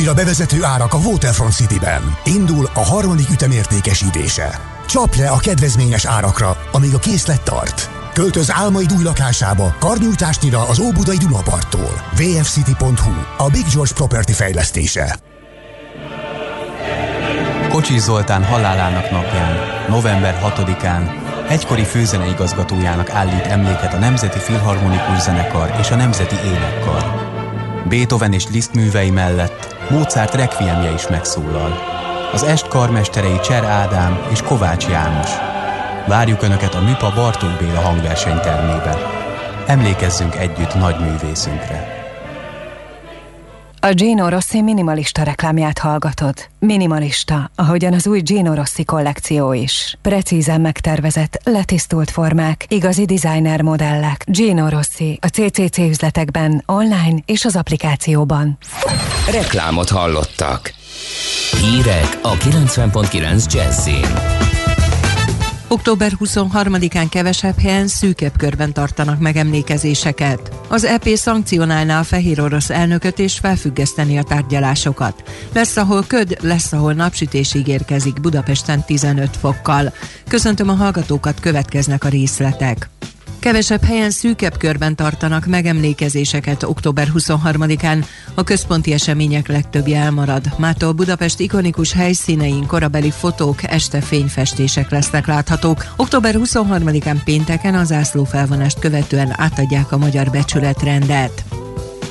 Újra bevezető árak a Waterfront City-ben. Indul a harmadik ütemértékesítése. Csap le a kedvezményes árakra, amíg a készlet tart. Költöz álmaid új lakásába, karnyújtásnyira az Óbudai Dunaparttól. vfcity.hu, a Big George Property fejlesztése. Kocsi Zoltán halálának napján, november 6-án egykori főzeneigazgatójának állít emléket a Nemzeti Filharmonikus Zenekar és a Nemzeti Énekkar. Beethoven és Liszt művei mellett Mozart requiemje is megszólal. Az est karmesterei Cser Ádám és Kovács János. Várjuk Önöket a Műpa Bartók Béla hangversenytermébe. Emlékezzünk együtt nagy művészünkre. A Gino Rossi minimalista reklámját hallgatod. Minimalista, ahogyan az új Gino Rossi kollekció is. Precízen megtervezett, letisztult formák, igazi designer modellek. Gino Rossi a CCC üzletekben, online és az applikációban. Reklámot hallottak. Hírek a 90.9 Jazzin. Október 23-án kevesebb helyen szűkebb körben tartanak megemlékezéseket. Az EP szankcionálná a fehér orosz elnököt és felfüggeszteni a tárgyalásokat. Lesz, ahol köd, lesz, ahol napsütés ígérkezik Budapesten 15 fokkal. Köszöntöm a hallgatókat, következnek a részletek. Kevesebb helyen szűkebb körben tartanak megemlékezéseket október 23-án. A központi események legtöbbje elmarad. Mától Budapest ikonikus helyszínein korabeli fotók, este fényfestések lesznek láthatók. Október 23-án pénteken az ászló felvonást követően átadják a magyar becsületrendet.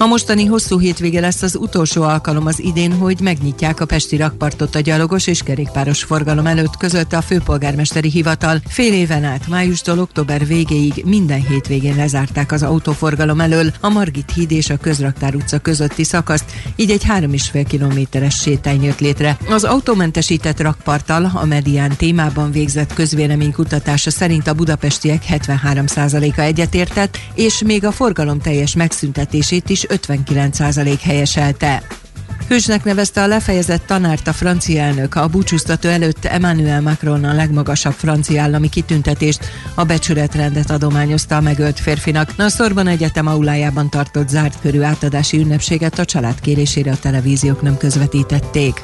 A mostani hosszú hétvége lesz az utolsó alkalom az idén, hogy megnyitják a Pesti rakpartot a gyalogos és kerékpáros forgalom előtt között a főpolgármesteri hivatal. Fél éven át, májustól október végéig minden hétvégén lezárták az autóforgalom elől a Margit híd és a Közraktár utca közötti szakaszt, így egy 3,5 kilométeres sétány jött létre. Az autómentesített rakparttal a medián témában végzett közvéleménykutatása szerint a budapestiek 73%-a egyetértett, és még a forgalom teljes megszüntetését is 59% helyeselte. Hősnek nevezte a lefejezett tanárt a francia elnök. A búcsúztató előtt Emmanuel Macron a legmagasabb francia állami kitüntetést, a becsületrendet adományozta a megölt férfinak. A Szorban Egyetem aulájában tartott zárt körű átadási ünnepséget a család kérésére a televíziók nem közvetítették.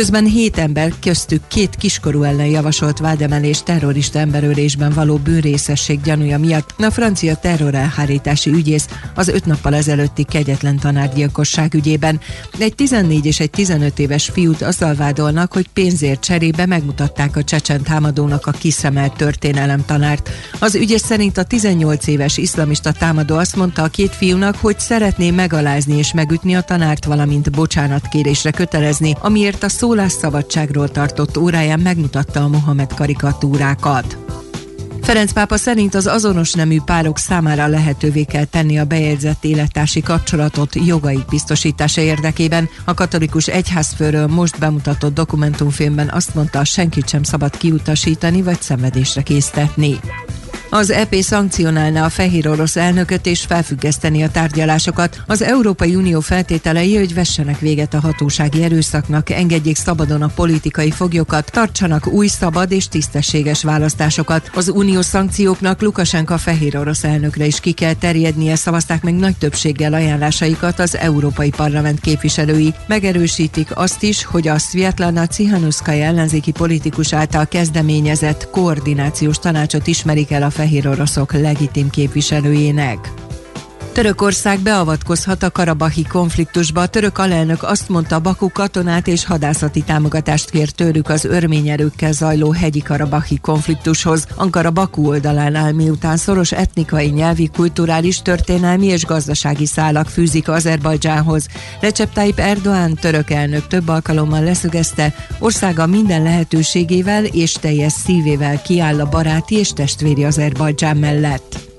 Közben hét ember, köztük két kiskorú ellen javasolt vádemelés terrorista emberölésben való bűnrészesség gyanúja miatt a francia terrorelhárítási ügyész az öt nappal ezelőtti kegyetlen tanárgyilkosság ügyében. Egy 14 és egy 15 éves fiút azzal vádolnak, hogy pénzért cserébe megmutatták a csecsen támadónak a kiszemelt történelem tanárt. Az ügyész szerint a 18 éves iszlamista támadó azt mondta a két fiúnak, hogy szeretné megalázni és megütni a tanárt, valamint bocsánatkérésre kötelezni, amiért a szólásszabadságról tartott óráján megmutatta a Mohamed karikatúrákat. Ferenc pápa szerint az azonos nemű párok számára lehetővé kell tenni a bejegyzett élettársi kapcsolatot jogaik biztosítása érdekében. A katolikus egyházfőről most bemutatott dokumentumfilmben azt mondta, senkit sem szabad kiutasítani vagy szenvedésre késztetni. Az EP szankcionálná a fehér orosz elnököt és felfüggeszteni a tárgyalásokat. Az Európai Unió feltételei, hogy vessenek véget a hatósági erőszaknak, engedjék szabadon a politikai foglyokat, tartsanak új szabad és tisztességes választásokat. Az uniós szankcióknak Lukasenka fehér orosz elnökre is ki kell terjednie, szavazták meg nagy többséggel ajánlásaikat az Európai Parlament képviselői. Megerősítik azt is, hogy a Svietlana Cihanuszkai ellenzéki politikus által kezdeményezett koordinációs tanácsot ismerik el a fehér oroszok legitim képviselőjének. Törökország beavatkozhat a karabahi konfliktusba. A török alelnök azt mondta, Baku katonát és hadászati támogatást kér tőlük az örmény erőkkel zajló hegyi karabahi konfliktushoz. Ankara Baku oldalán áll, miután szoros etnikai, nyelvi, kulturális, történelmi és gazdasági szálak fűzik Azerbajdzsánhoz. Recep Tayyip Erdoğan török elnök több alkalommal leszögezte, országa minden lehetőségével és teljes szívével kiáll a baráti és testvéri Azerbajdzsán mellett.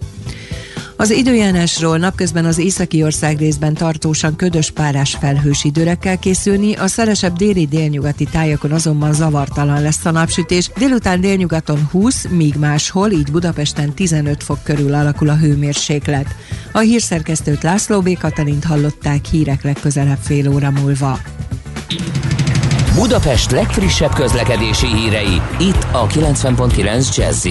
Az időjárásról napközben az északi ország részben tartósan ködös párás felhős időre kell készülni, a szelesebb déli délnyugati tájakon azonban zavartalan lesz a napsütés. Délután délnyugaton 20, míg máshol, így Budapesten 15 fok körül alakul a hőmérséklet. A hírszerkesztőt László B. Katalint hallották hírek legközelebb fél óra múlva. Budapest legfrissebb közlekedési hírei, itt a 90.9 jazz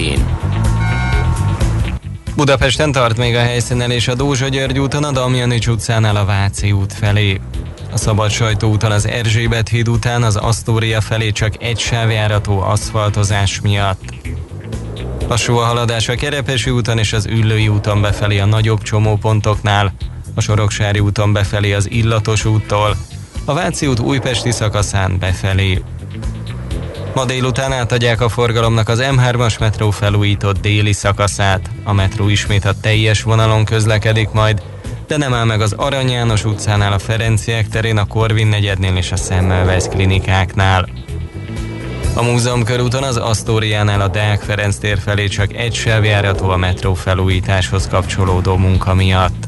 Budapesten tart még a helyszínen és a Dózsa György úton a Damjanics utcánál a Váci út felé. A Szabad Sajtóúton az Erzsébet híd után az Asztória felé csak egy sávjárató aszfaltozás miatt. Lassú a haladás a Kerepesi úton és az Üllői úton befelé a nagyobb csomópontoknál, a Soroksári úton befelé az Illatos úttól, a Váci út újpesti szakaszán befelé. Ma délután átadják a forgalomnak az M3-as metró felújított déli szakaszát. A metró ismét a teljes vonalon közlekedik majd, de nem áll meg az Arany János utcánál, a Ferenciek terén, a Korvin negyednél és a Semmelweis klinikáknál. A múzeum körúton az Asztóriánál a Deák Ferenc tér felé csak egy sávjárató a metró felújításhoz kapcsolódó munka miatt.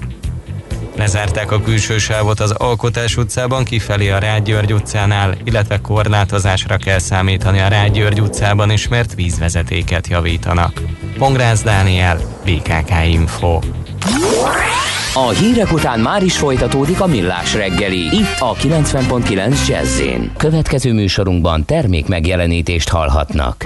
Lezárták a külső sávot az Alkotás utcában kifelé a Rád György utcánál, illetve korlátozásra kell számítani a Rád György utcában is, mert vízvezetéket javítanak. Pongrász Dániel, BKK Info. A hírek után már is folytatódik a millás reggeli. Itt a 90.9 jazz Következő műsorunkban termék megjelenítést hallhatnak.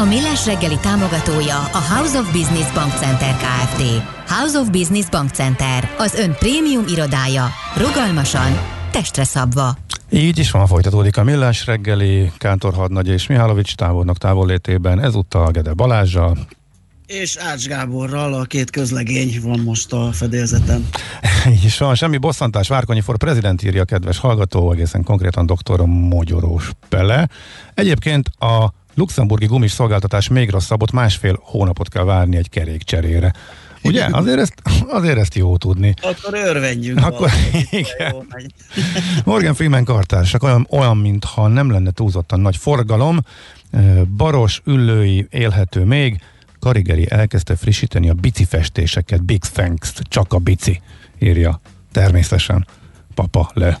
A Millás reggeli támogatója a House of Business Bank Center Kft. House of Business Bank Center, az ön prémium irodája, rugalmasan, testre szabva. Így is van, folytatódik a Millás reggeli, Kántor Hadnagy és Mihálovics távolnok távollétében, ezúttal Gede Balázsjal. És Ács Gáborral a két közlegény van most a fedélzeten. Így is van, semmi bosszantás, Várkonyi for prezident írja kedves hallgató, egészen konkrétan dr. Mogyorós Pele. Egyébként a luxemburgi gumis szolgáltatás még rosszabbot, másfél hónapot kell várni egy kerékcserére. Ugye? Azért ezt, azért ezt jó tudni. Akkor örvendjünk. Akkor, igen. Morgan Freeman kartársak olyan, olyan, mintha nem lenne túlzottan nagy forgalom, baros, üllői, élhető még, Karigeri elkezdte frissíteni a bici festéseket, Big Thanks, csak a bici, írja természetesen papa le.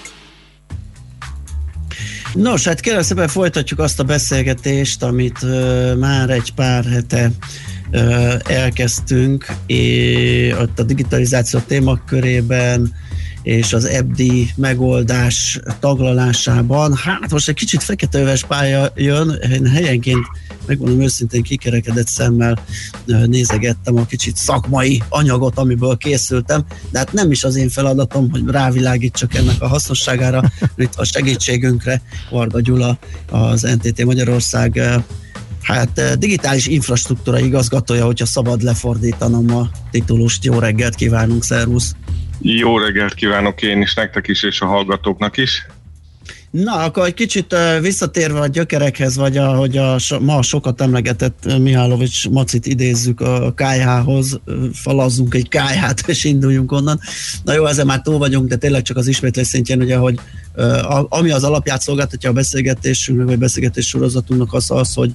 Nos, hát kérem szépen folytatjuk azt a beszélgetést, amit uh, már egy pár hete uh, elkezdtünk, és ott a digitalizáció témakörében és az EBDI megoldás taglalásában. Hát most egy kicsit feketeöves pálya jön, én helyenként megmondom őszintén kikerekedett szemmel nézegettem a kicsit szakmai anyagot, amiből készültem, de hát nem is az én feladatom, hogy rávilágítsak ennek a hasznosságára, itt a segítségünkre Varga Gyula, az NTT Magyarország hát digitális infrastruktúra igazgatója, hogyha szabad lefordítanom a titulust. Jó reggelt kívánunk, szervusz! Jó reggelt kívánok én is, nektek is, és a hallgatóknak is. Na, akkor egy kicsit visszatérve a gyökerekhez, vagy ahogy a ma sokat emlegetett Mihálovics Macit idézzük a KH-hoz, falazzunk egy KH-t, és induljunk onnan. Na jó, ezzel már túl vagyunk, de tényleg csak az ismétlés szintjén, ugye, hogy ami az alapját szolgáltatja a beszélgetésünknek, vagy beszélgetés sorozatunknak az az, hogy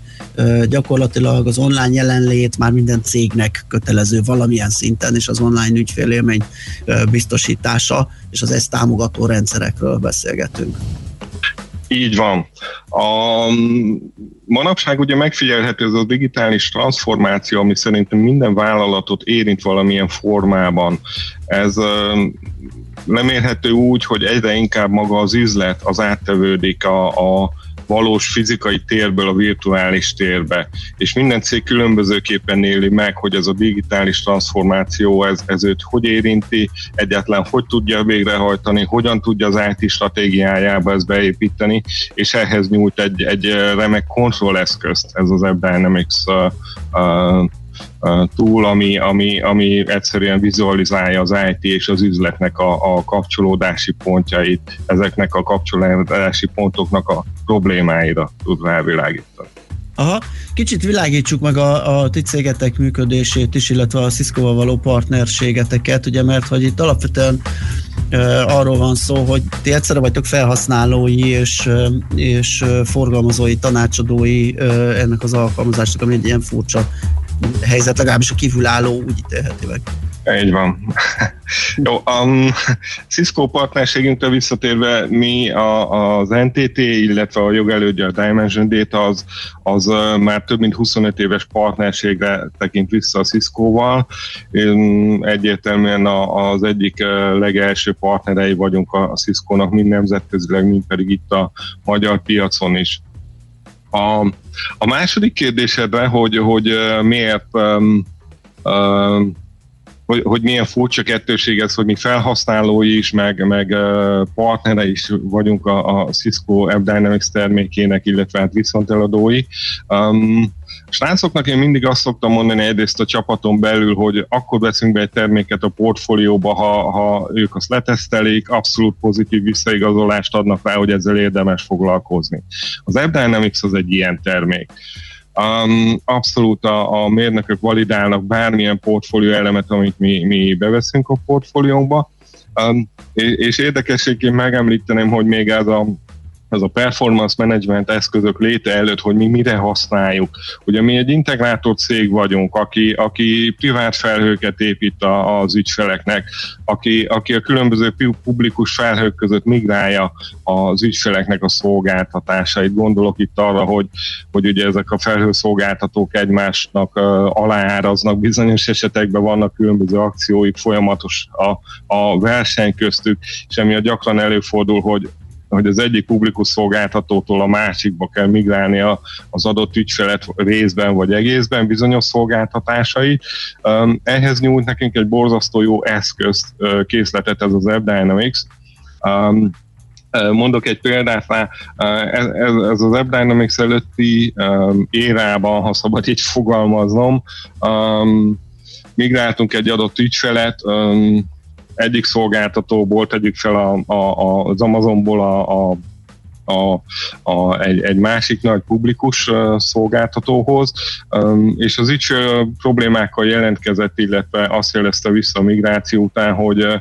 gyakorlatilag az online jelenlét már minden cégnek kötelező valamilyen szinten, és az online ügyfélélmény biztosítása, és az ezt támogató rendszerekről beszélgetünk. Így van. A manapság ugye megfigyelhető ez a digitális transformáció, ami szerintem minden vállalatot érint valamilyen formában. Ez lemérhető úgy, hogy egyre inkább maga az üzlet az áttevődik a, a valós fizikai térből a virtuális térbe. És minden cég különbözőképpen éli meg, hogy ez a digitális transformáció, ez, ez őt hogy érinti, egyáltalán hogy tudja végrehajtani, hogyan tudja az IT stratégiájába ezt beépíteni, és ehhez nyújt egy, egy remek kontrolleszközt, ez az App Dynamics uh, uh, túl, ami, ami, ami egyszerűen vizualizálja az IT és az üzletnek a, a kapcsolódási pontjait, ezeknek a kapcsolódási pontoknak a problémáira tud rávilágítani. Aha, kicsit világítsuk meg a, a ti cégetek működését is, illetve a Cisco-val való partnerségeteket, ugye, mert hogy itt alapvetően e, arról van szó, hogy ti egyszerre vagytok felhasználói és, és forgalmazói, tanácsadói e, ennek az alkalmazásnak, ami egy ilyen furcsa helyzet, legalábbis a kívülálló úgy ítélheti meg. Így van. Jó, a um, Cisco partnerségünkre visszatérve mi a, az NTT, illetve a jogelődje a Dimension Data az, az már több mint 25 éves partnerségre tekint vissza a Cisco-val. Egyértelműen a, az egyik legelső partnerei vagyunk a, a Cisco-nak, mind nemzetközileg, mind pedig itt a magyar piacon is. A, a második kérdésedre, hogy, hogy miért um, um, hogy, hogy milyen furcsa kettőség ez, hogy mi felhasználói is, meg, meg partnere is vagyunk a, a Cisco App Dynamics termékének, illetve hát viszonteladói. Um, srácoknak én mindig azt szoktam mondani egyrészt a csapaton belül, hogy akkor veszünk be egy terméket a portfólióba, ha, ha ők azt letesztelik, abszolút pozitív visszaigazolást adnak rá, hogy ezzel érdemes foglalkozni. Az App Dynamics az egy ilyen termék. Um, abszolút a, a mérnökök validálnak bármilyen portfólió elemet, amit mi, mi beveszünk a portfóliónkba, um, és, és érdekességként megemlíteném, hogy még ez a az a performance management eszközök léte előtt, hogy mi mire használjuk. Ugye mi egy integrátor cég vagyunk, aki, aki privát felhőket épít az ügyfeleknek, aki, aki a különböző publikus felhők között migrálja az ügyfeleknek a szolgáltatásait. Gondolok itt arra, hogy, hogy ugye ezek a felhőszolgáltatók egymásnak uh, alááraznak, bizonyos esetekben vannak különböző akcióik, folyamatos a, a verseny köztük, és emiatt gyakran előfordul, hogy hogy az egyik publikus szolgáltatótól a másikba kell migrálni az adott ügyfelet részben vagy egészben bizonyos szolgáltatásai. Ehhez nyújt nekünk egy borzasztó jó eszközt, készletet ez az AppDynamics. Mondok egy példát rá, ez, ez az AppDynamics előtti érában, ha szabad így fogalmaznom, migráltunk egy adott ügyfelet, egyik szolgáltatóból tegyük fel a, a, az Amazonból a, a a, a, egy, egy másik nagy publikus uh, szolgáltatóhoz, és az ügyfél problémákkal jelentkezett, illetve azt jelezte vissza a migráció után, hogy, uh,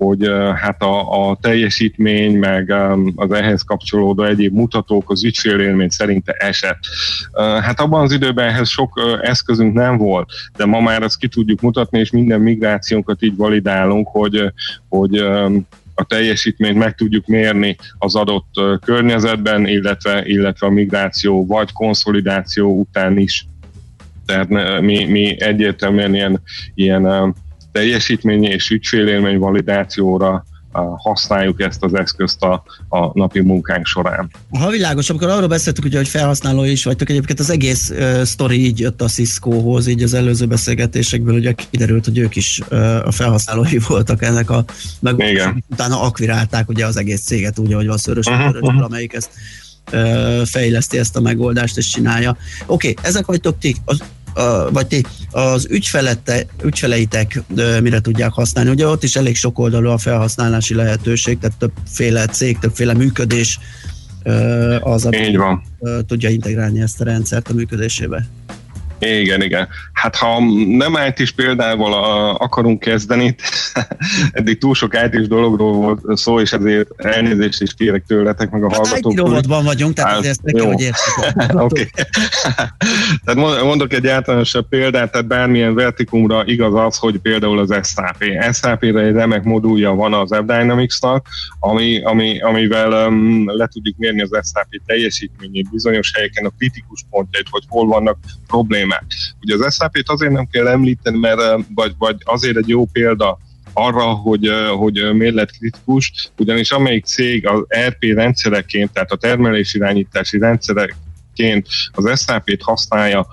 hogy hát a, a teljesítmény, meg az ehhez kapcsolódó egyéb mutatók az ügyfélélmény szerinte esett. Hát abban az időben ehhez sok eszközünk nem volt, de ma már ezt ki tudjuk mutatni, és minden migrációnkat így validálunk, hogy, hogy a teljesítményt meg tudjuk mérni az adott környezetben, illetve, illetve a migráció vagy konszolidáció után is. Tehát mi, mi egyértelműen ilyen, ilyen teljesítmény és ügyfélélmény validációra használjuk ezt az eszközt a, a napi munkánk során. Ha világos, amikor arról beszéltük, ugye, hogy felhasználó is vagytok, egyébként az egész uh, sztori így jött a Cisco-hoz, így az előző beszélgetésekből ugye kiderült, hogy ők is uh, a felhasználói voltak ennek a meg utána akvirálták ugye az egész céget úgy, ahogy van szörös, uh-huh, uh-huh. amelyik ezt uh, fejleszti ezt a megoldást és csinálja. Oké, okay, ezek vagytok ti. Az a, vagy ti az ügyfelete, ügyfeleitek de mire tudják használni. Ugye ott is elég sok oldalú a felhasználási lehetőség, tehát többféle cég, többféle működés az, ami tudja integrálni ezt a rendszert a működésébe. Igen, igen. Hát ha nem it példával a, akarunk kezdeni, eddig túl sok it dologról volt szó, és ezért elnézést is kérek tőletek, meg a hát hallgatóktól. Hát vannak, tehát hát, ezt neki, hogy Oké. tehát mondok egy általánosabb példát, tehát bármilyen vertikumra igaz az, hogy például az SAP. SAP-re egy remek modulja van az AppDynamics-nak, ami, ami, amivel um, le tudjuk mérni az SAP teljesítményét bizonyos helyeken, a kritikus pontjait, hogy hol vannak problémák problémák. Ugye az SAP-t azért nem kell említeni, mert vagy, vagy azért egy jó példa arra, hogy, hogy miért lett kritikus, ugyanis amelyik cég az ERP rendszereként, tehát a termelési irányítási rendszereként az SAP-t használja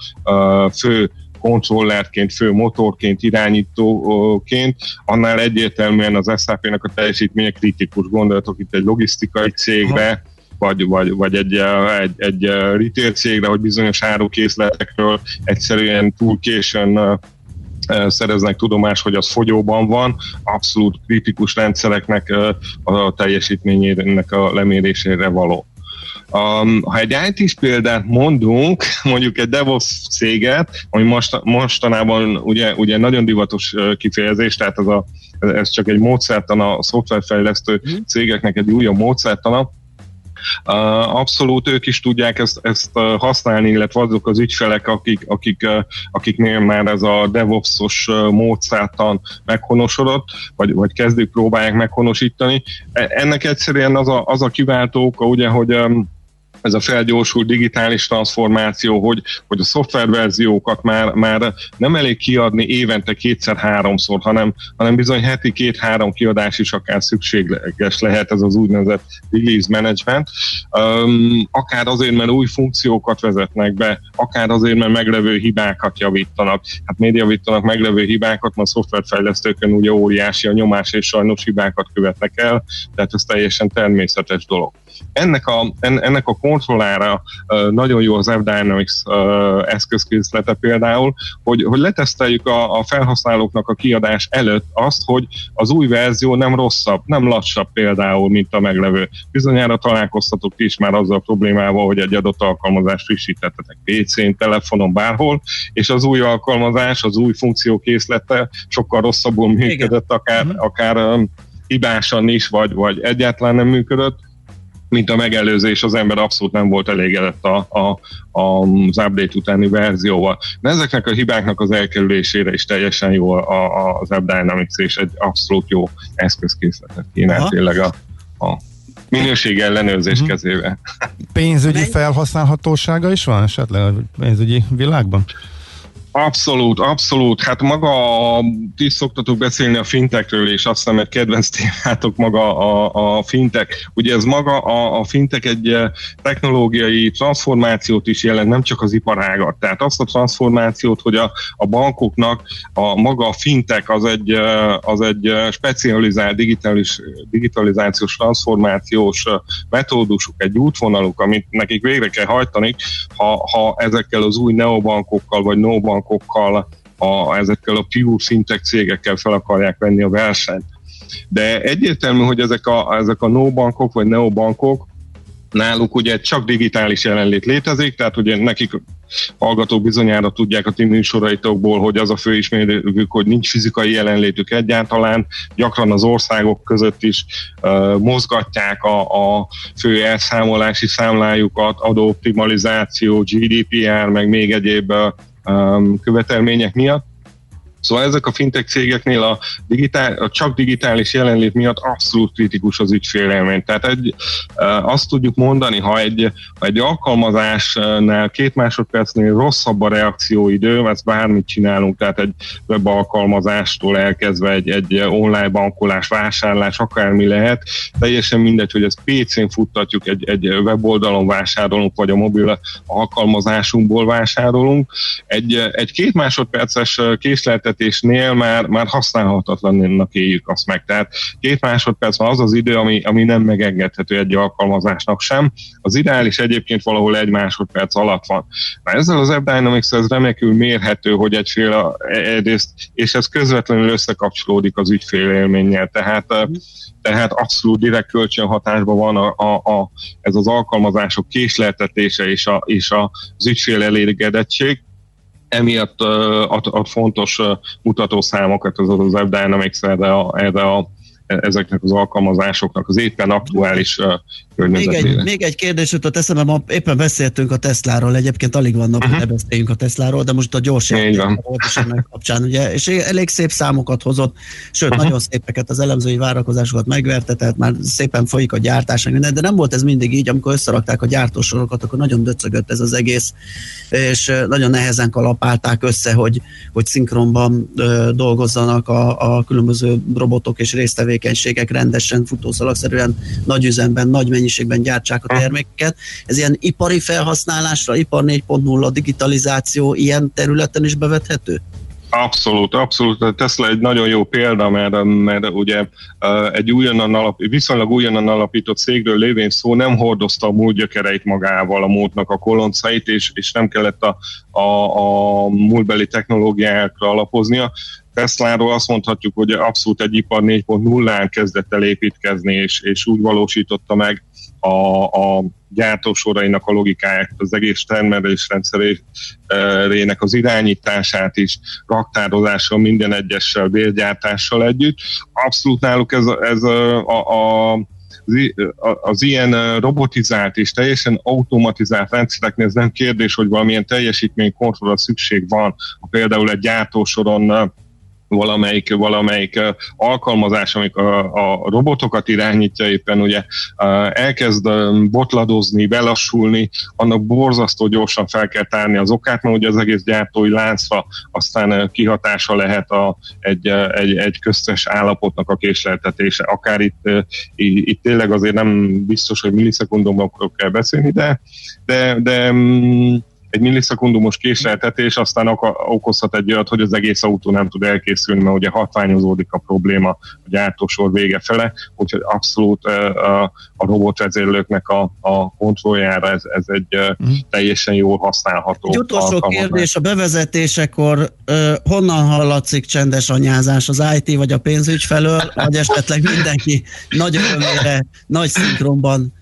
fő kontrollerként, fő motorként, irányítóként, annál egyértelműen az SAP-nak a teljesítménye kritikus. Gondolatok itt egy logisztikai cégre, Aha vagy, vagy, vagy egy, egy, egy retail cégre, hogy bizonyos árukészletekről egyszerűen túl későn szereznek tudomást, hogy az fogyóban van, abszolút kritikus rendszereknek a teljesítményének a lemérésére való. Um, ha egy it példát mondunk, mondjuk egy DevOps céget, ami most, mostanában ugye, ugye nagyon divatos kifejezés, tehát az a, ez csak egy módszertan a szoftverfejlesztő mhm. cégeknek egy újabb módszertana, Abszolút ők is tudják ezt, ezt használni, illetve azok az ügyfelek, akik, akik, akiknél már ez a DevOps-os módszertan meghonosodott, vagy, vagy kezdik próbálják meghonosítani. E, ennek egyszerűen az a, az a kiváltó oka, ugye, hogy ez a felgyorsult digitális transformáció, hogy, hogy a szoftververziókat már, már nem elég kiadni évente kétszer-háromszor, hanem, hanem bizony heti két-három kiadás is akár szükséges lehet ez az úgynevezett release management. Um, akár azért, mert új funkciókat vezetnek be, akár azért, mert meglevő hibákat javítanak. Hát miért javítanak meglevő hibákat, mert a szoftverfejlesztőkön ugye óriási a nyomás, és sajnos hibákat követnek el, tehát ez teljesen természetes dolog. Ennek a, ennek a kontrollára nagyon jó az F-Dynamics eszközkészlete például, hogy, hogy leteszteljük a, a felhasználóknak a kiadás előtt azt, hogy az új verzió nem rosszabb, nem lassabb például, mint a meglevő. Bizonyára találkoztatok is már azzal a problémával, hogy egy adott alkalmazást frissítettetek PC-n, telefonon, bárhol, és az új alkalmazás, az új funkció készlete sokkal rosszabbul működött, akár, mhm. akár hibásan is, vagy, vagy egyáltalán nem működött, mint a megelőzés, az ember abszolút nem volt elégedett a, a, a, az update utáni verzióval. De ezeknek a hibáknak az elkerülésére is teljesen jó a, az App Dynamics, és egy abszolút jó eszközkészletet kínál tényleg a, a minőség ellenőrzés uh-huh. kezével. Pénzügyi felhasználhatósága is van esetleg a pénzügyi világban? Abszolút, abszolút. Hát maga, a, ti szoktatok beszélni a fintekről, és azt hiszem, egy kedvenc témátok maga a, a fintek. Ugye ez maga a, a fintek egy eh, technológiai transformációt is jelent, nem csak az iparágat. Tehát azt a transformációt, hogy a, a bankoknak a maga a fintek az egy, eh, az egy eh, specializált digitalis, digitalizációs transformációs metódusuk, egy útvonaluk, amit nekik végre kell hajtani, ha, ha ezekkel az új neobankokkal vagy no bankokkal, a, ezekkel a pure fintech cégekkel fel akarják venni a versenyt. De egyértelmű, hogy ezek a, ezek a no bankok vagy neobankok, náluk ugye csak digitális jelenlét létezik, tehát ugye nekik hallgatók bizonyára tudják a ti műsoraitokból, hogy az a fő ismerőjük, hogy nincs fizikai jelenlétük egyáltalán, gyakran az országok között is uh, mozgatják a, a fő elszámolási számlájukat, adóoptimalizáció, GDPR, meg még egyéb uh, követelmények miatt. Szóval ezek a fintech cégeknél a, digitál, a csak digitális jelenlét miatt abszolút kritikus az ügyfélélmény. Tehát egy, azt tudjuk mondani, ha egy, ha egy alkalmazásnál két másodpercnél rosszabb a reakcióidő, ezt bármit csinálunk, tehát egy web alkalmazástól elkezdve egy, egy online bankolás, vásárlás, akármi lehet, teljesen mindegy, hogy ezt PC-n futtatjuk, egy, egy weboldalon vásárolunk, vagy a mobil alkalmazásunkból vásárolunk. Egy, egy két másodperces késleltet vezetésnél már, már használhatatlannak éljük azt meg. Tehát két másodperc van az az idő, ami, ami nem megengedhető egy alkalmazásnak sem. Az ideális egyébként valahol egy másodperc alatt van. Na ezzel az App Dynamics ez remekül mérhető, hogy egyféle egyrészt, és ez közvetlenül összekapcsolódik az ügyfél élménnyel. Tehát tehát abszolút direkt kölcsönhatásban van a, a, a, ez az alkalmazások késleltetése és, a, és az ügyfél elégedettség emiatt ad, ad fontos mutatószámokat az, az App Dynamics erre a, erre a ezeknek az alkalmazásoknak az éppen aktuális még egy, még egy kérdés jutott eszembe, ma éppen beszéltünk a Tesláról, egyébként alig vannak, uh-huh. hogy ne beszéljünk a Tesláról, de most a gyors volt is ennek kapcsán, ugye, és elég szép számokat hozott, sőt, uh-huh. nagyon szépeket az elemzői várakozásokat megverte, tehát már szépen folyik a gyártás, minden, de nem volt ez mindig így, amikor összerakták a gyártósorokat, akkor nagyon döcögött ez az egész, és nagyon nehezen kalapálták össze, hogy, hogy szinkronban dolgozzanak a, a különböző robotok és résztevékenységek rendesen, futószalagszerűen nagy üzemben, nagy mennyi mennyiségben gyártsák a termékeket. Ez ilyen ipari felhasználásra, ipar 4.0, digitalizáció ilyen területen is bevethető? Abszolút, abszolút. A Tesla egy nagyon jó példa, mert, mert ugye egy újonnan alap, viszonylag újonnan alapított cégről lévén szó nem hordozta a múlt gyökereit magával, a múltnak a koloncait, és, és nem kellett a, a, a múltbeli technológiákra alapoznia. Tesláról azt mondhatjuk, hogy abszolút egy ipar 4.0-án kezdett el építkezni, és, és úgy valósította meg a, a gyártósorainak a logikáját, az egész termelés rendszerének az irányítását is, raktározással, minden egyessel, bérgyártással együtt. Abszolút náluk ez, ez a, a, a az ilyen robotizált és teljesen automatizált rendszereknél ez nem kérdés, hogy valamilyen teljesítménykontrollra szükség van, ha például egy gyártósoron valamelyik, valamelyik alkalmazás, amik a, a robotokat irányítja éppen, ugye elkezd botladozni, belassulni, annak borzasztó gyorsan fel kell tárni az okát, mert ugye az egész gyártói láncra aztán kihatása lehet a, egy, egy, egy köztes állapotnak a késleltetése. Akár itt, itt tényleg azért nem biztos, hogy millisekundumokról kell beszélni, de, de, de mm, egy millisekundumos késleltetés aztán okozhat egy olyat, hogy az egész autó nem tud elkészülni, mert ugye hatványozódik a probléma a gyártósor vége fele, úgyhogy abszolút a, a robotvezérlőknek a, a kontrolljára ez, ez egy mm. teljesen jól használható. Egy utolsó kérdés a bevezetésekor honnan hallatszik csendes anyázás az IT vagy a pénzügy felől, vagy esetleg mindenki nagy örömére, nagy szinkronban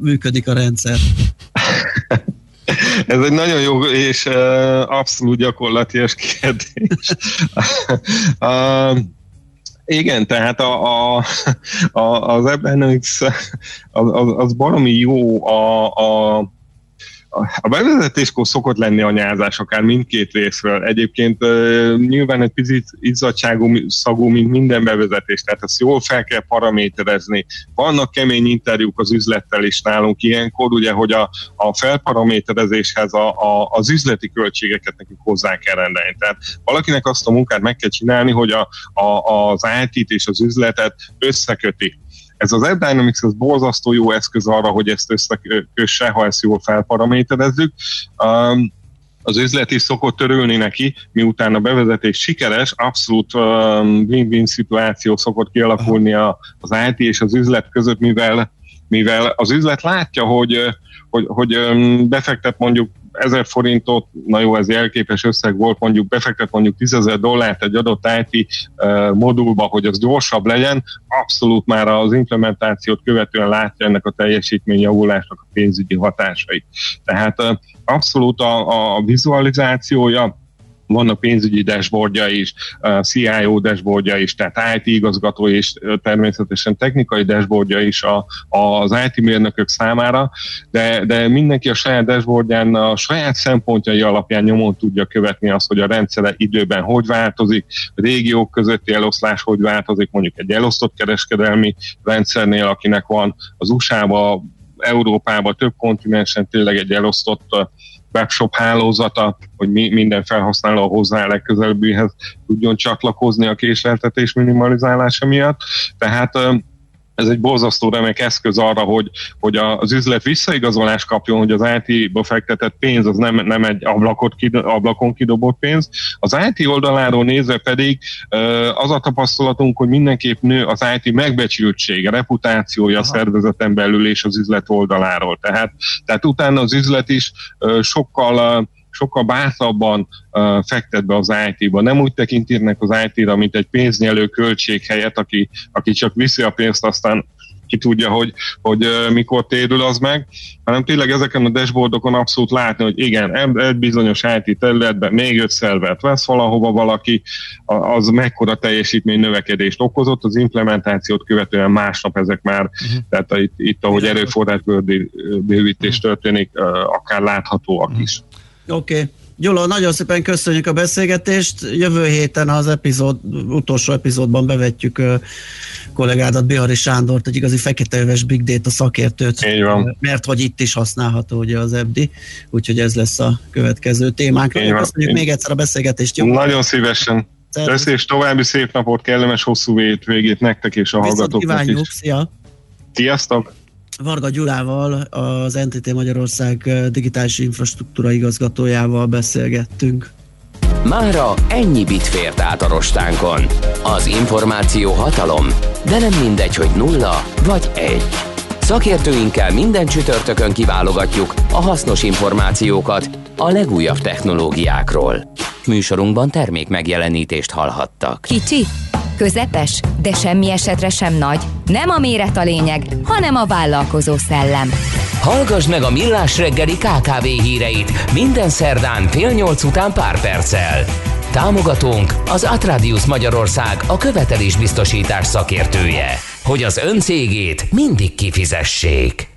működik a rendszer? Ez egy nagyon jó és uh, abszolút gyakorlatias kérdés. uh, Igen, tehát a, a, a, az Ebenix az, az, az baromi jó a, a a bevezetéskor szokott lenni a nyázás, akár mindkét részről. Egyébként nyilván egy picit izzadságú szagú, mint minden bevezetés, tehát ezt jól fel kell paraméterezni. Vannak kemény interjúk az üzlettel is nálunk ilyenkor, ugye, hogy a, a felparaméterezéshez a, a, az üzleti költségeket nekik hozzá kell rendelni. Tehát valakinek azt a munkát meg kell csinálni, hogy a, a, az IT-t és az üzletet összeköti ez az AppDynamics az borzasztó jó eszköz arra, hogy ezt összekösse, ha ezt jól felparaméterezzük. Um, az üzlet is szokott törülni neki, miután a bevezetés sikeres, abszolút um, win-win szituáció szokott kialakulni a, az IT és az üzlet között, mivel, mivel az üzlet látja, hogy, hogy, hogy befektet mondjuk 1000 forintot, na jó, ez jelképes összeg volt, mondjuk befektet mondjuk 10 ezer dollárt egy adott IT modulba, hogy az gyorsabb legyen, abszolút már az implementációt követően látja ennek a teljesítmény javulásnak a pénzügyi hatásait. Tehát abszolút a, a vizualizációja, vannak pénzügyi dashboardja is, CIO dashboardja is, tehát IT igazgató és természetesen technikai dashboardja is a, az IT mérnökök számára, de, de mindenki a saját dashboardján a saját szempontjai alapján nyomon tudja követni azt, hogy a rendszere időben hogy változik, a régiók közötti eloszlás hogy változik, mondjuk egy elosztott kereskedelmi rendszernél, akinek van az USA-ba, Európában több kontinensen tényleg egy elosztott webshop hálózata, hogy mi, minden felhasználó hozzá legközelebbihez tudjon csatlakozni a késleltetés minimalizálása miatt. Tehát ez egy borzasztó remek eszköz arra, hogy, hogy az üzlet visszaigazolást kapjon, hogy az IT-ba fektetett pénz az nem, nem egy ablakot, ablakon kidobott pénz. Az IT oldaláról nézve pedig az a tapasztalatunk, hogy mindenképp nő az IT megbecsültsége, reputációja Aha. a szervezeten belül és az üzlet oldaláról. Tehát, tehát utána az üzlet is sokkal sokkal bátrabban uh, fektet be az IT-ba. Nem úgy tekintenek az IT-ra, mint egy pénznyelő költség helyett, aki, aki csak viszi a pénzt, aztán ki tudja, hogy, hogy mikor térül az meg, hanem tényleg ezeken a dashboardokon abszolút látni, hogy igen, egy bizonyos IT területben még öt szervert vesz valahova valaki, az mekkora teljesítmény növekedést okozott, az implementációt követően másnap ezek már, uh-huh. tehát itt, itt ahogy erőforrás bővítés uh-huh. történik, uh, akár láthatóak uh-huh. is. Oké. Okay. Gyula, nagyon szépen köszönjük a beszélgetést. Jövő héten az epizód, utolsó epizódban bevetjük kollégádat, Bihari Sándort, egy igazi feketeöves Big Data szakértőt. Így van. Mert hogy itt is használható ugye az EBDI, úgyhogy ez lesz a következő témánk. Köszönjük Így még egyszer a beszélgetést. Jó? Nagyon szívesen. Köszönjük, és további szép napot, kellemes hosszú végét nektek és a hallgatóknak is. Szia! Sziasztok! Varga Gyulával, az NTT Magyarország digitális infrastruktúra igazgatójával beszélgettünk. Mára ennyi bit fért át a rostánkon. Az információ hatalom, de nem mindegy, hogy nulla vagy egy. Szakértőinkkel minden csütörtökön kiválogatjuk a hasznos információkat a legújabb technológiákról. Műsorunkban termék megjelenítést hallhattak. Kicsi, közepes, de semmi esetre sem nagy. Nem a méret a lényeg, hanem a vállalkozó szellem. Hallgass meg a Millás reggeli KKV híreit minden szerdán fél nyolc után pár perccel. Támogatónk az Atradius Magyarország a követelésbiztosítás szakértője, hogy az ön cégét mindig kifizessék.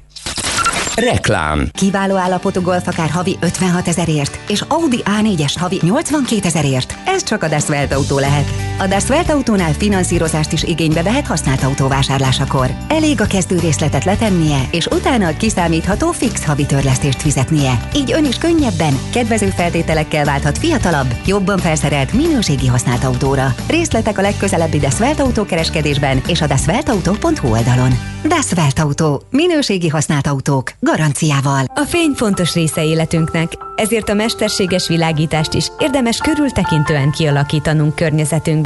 Reklám. Kiváló állapotú golfakár havi 56 ezerért, és Audi A4-es havi 82 ezerért. Ez csak a Dasvelt autó lehet. A Dasvelt autónál finanszírozást is igénybe vehet használt autóvásárlásakor. Elég a kezdő részletet letennie, és utána kiszámítható fix havi törlesztést fizetnie. Így ön is könnyebben, kedvező feltételekkel válthat fiatalabb, jobban felszerelt minőségi használt autóra. Részletek a legközelebbi Dasvelt autókereskedésben és a dasveltauto.hu oldalon. Dasvelt autó. Minőségi használt autók garanciával. A fény fontos része életünknek, ezért a mesterséges világítást is érdemes körültekintően kialakítanunk környezetünkben.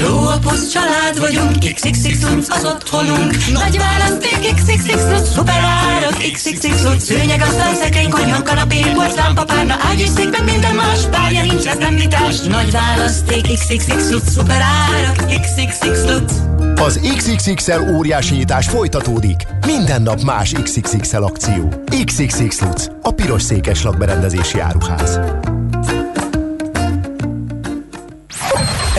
Hello, poszt család vagyunk, XXX az otthonunk. Nagy választék, XXX szuper árak, cucc, szőnyeg, asztal, szekrény, konyha, kanapé, lámpa, párna, ágy és szék, meg minden más, párja nincs, ez nem vitás. Nagy választék, XXX cucc, szuper árak, cucc. Az XXXL óriási nyitás folytatódik. Minden nap más XXXL akció. XXX Lutz, a piros székes lakberendezési áruház.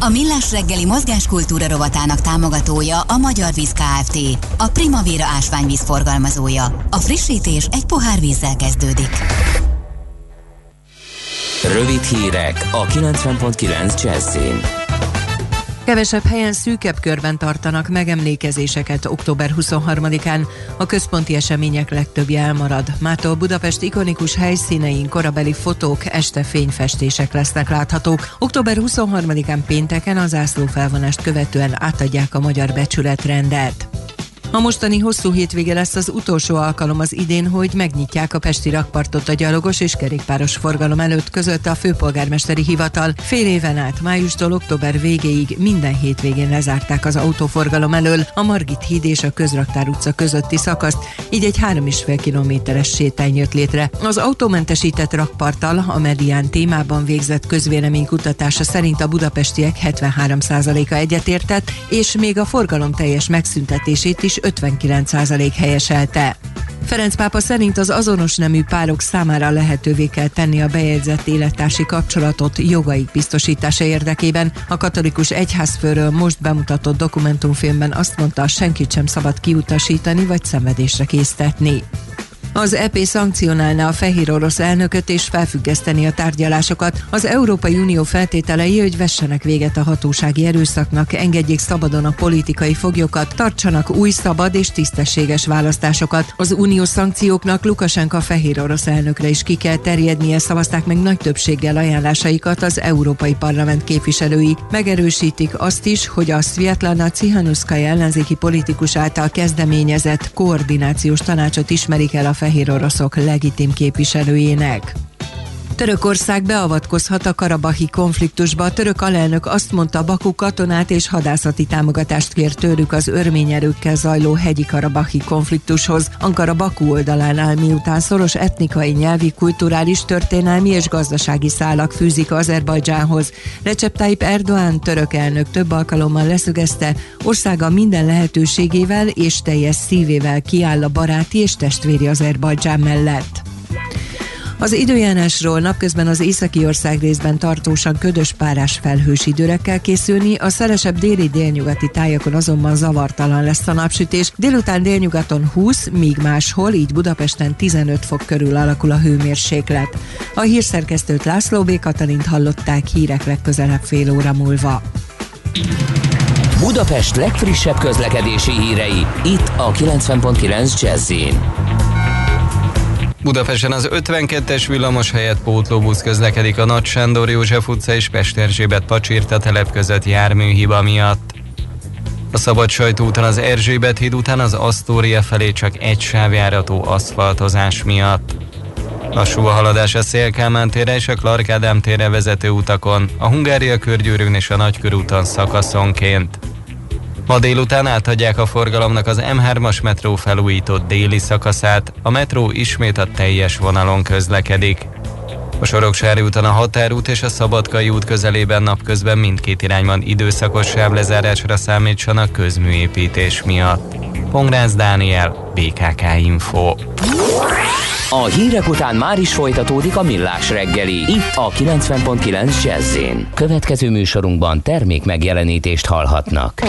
A Millás reggeli mozgáskultúra rovatának támogatója a Magyar Víz Kft. A Primavera ásványvíz forgalmazója. A frissítés egy pohár vízzel kezdődik. Rövid hírek a 90.9 Jazzin. Kevesebb helyen szűkebb körben tartanak megemlékezéseket október 23-án. A központi események legtöbbje elmarad. Mától Budapest ikonikus helyszínein korabeli fotók, este fényfestések lesznek láthatók. Október 23-án pénteken az zászlófelvonást követően átadják a magyar becsületrendet. A mostani hosszú hétvége lesz az utolsó alkalom az idén, hogy megnyitják a Pesti rakpartot a gyalogos és kerékpáros forgalom előtt között a főpolgármesteri hivatal. Fél éven át, májustól október végéig minden hétvégén lezárták az autóforgalom elől a Margit híd és a Közraktár utca közötti szakaszt, így egy 3,5 kilométeres sétány jött létre. Az autómentesített rakparttal a medián témában végzett közvéleménykutatása szerint a budapestiek 73%-a egyetértett, és még a forgalom teljes megszüntetését is 59% helyeselte. Ferenc pápa szerint az azonos nemű párok számára lehetővé kell tenni a bejegyzett élettársi kapcsolatot jogaik biztosítása érdekében. A katolikus egyházfőről most bemutatott dokumentumfilmben azt mondta, senkit sem szabad kiutasítani vagy szenvedésre késztetni. Az EP szankcionálná a fehér orosz elnököt és felfüggeszteni a tárgyalásokat. Az Európai Unió feltételei, hogy vessenek véget a hatósági erőszaknak, engedjék szabadon a politikai foglyokat, tartsanak új szabad és tisztességes választásokat. Az unió szankcióknak Lukasenka fehér orosz elnökre is ki kell terjednie, szavazták meg nagy többséggel ajánlásaikat az Európai Parlament képviselői. Megerősítik azt is, hogy a Svietlana Cihanuszkai ellenzéki politikus által kezdeményezett koordinációs tanácsot ismerik el a fehér oroszok legitim képviselőjének. Törökország beavatkozhat a karabahi konfliktusba. A török alelnök azt mondta, Baku katonát és hadászati támogatást kér tőlük az örmény erőkkel zajló hegyi karabahi konfliktushoz. Ankara Baku oldalán áll, miután szoros etnikai, nyelvi, kulturális, történelmi és gazdasági szálak fűzik Azerbajdzsánhoz. Recep Tayyip Erdoğan török elnök több alkalommal leszögezte, országa minden lehetőségével és teljes szívével kiáll a baráti és testvéri Azerbajdzsán mellett. Az időjárásról napközben az északi ország részben tartósan ködös párás felhős időre kell készülni, a szelesebb déli délnyugati tájakon azonban zavartalan lesz a napsütés. Délután délnyugaton 20, míg máshol, így Budapesten 15 fok körül alakul a hőmérséklet. A hírszerkesztőt László B. Katalint hallották hírek legközelebb fél óra múlva. Budapest legfrissebb közlekedési hírei, itt a 90.9 jazz Budapesten az 52-es villamos helyett pótlóbusz közlekedik a Nagy Sándor József utca és Pesterzsébet Pacsirta telep között járműhiba miatt. A Szabad úton az Erzsébet híd után az Asztória felé csak egy sávjárató aszfaltozás miatt. Lassú a haladás a Szélkámán térre és a Clark térre vezető utakon, a Hungária körgyűrűn és a Nagykörúton szakaszonként. Ma délután átadják a forgalomnak az M3-as metró felújított déli szakaszát, a metró ismét a teljes vonalon közlekedik. A Soroksári úton a Határút és a Szabadkai út közelében napközben mindkét irányban időszakos sávlezárásra számítsanak közműépítés miatt. Pongrász Dániel, BKK Info. A hírek után már is folytatódik a millás reggeli, itt a 90.9 jazz Következő műsorunkban termék megjelenítést hallhatnak.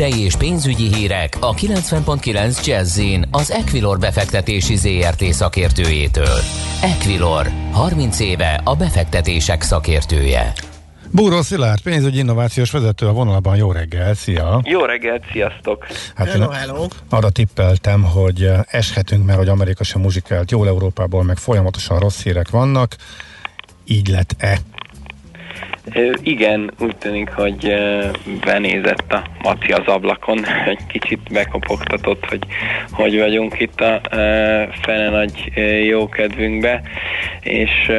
Tőzsdei és pénzügyi hírek a 90.9 jazz az Equilor befektetési ZRT szakértőjétől. Equilor, 30 éve a befektetések szakértője. Búró Szilárd, pénzügyi innovációs vezető a vonalban. Jó reggel, szia! Jó reggelt, sziasztok! Hát Hello, hello. arra tippeltem, hogy eshetünk, mert hogy Amerika sem muzsikált jól Európából, meg folyamatosan rossz hírek vannak. Így lett-e? Igen, úgy tűnik, hogy benézett a Maci az ablakon, egy kicsit bekopogtatott, hogy hogy vagyunk itt a fene nagy jókedvünkbe, és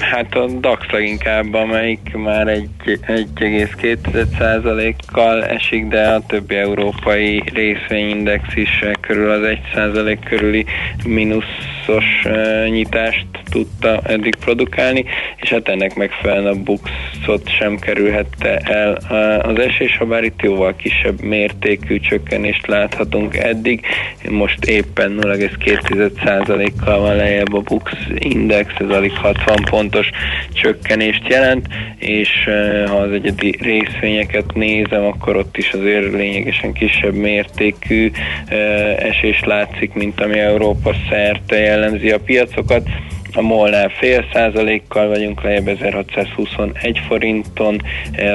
hát a DAX leginkább, amelyik már egy 1,2%-kal esik, de a többi európai részvényindex is körül az 1% körüli mínuszos nyitást tudta eddig produkálni, és hát ennek megfelelően a Buxot sem kerülhette el az esés, ha bár itt jóval kisebb mértékű csökkenést láthatunk eddig. Most éppen 0,2%-kal van lejjebb a Bux Index, ez alig 60 pontos csökkenést jelent, és eh, ha az egyedi részvényeket nézem, akkor ott is azért lényegesen kisebb mértékű eh, esés látszik, mint ami Európa szerte jellemzi a piacokat. A MOL-nál fél százalékkal vagyunk lejjebb 1621 forinton,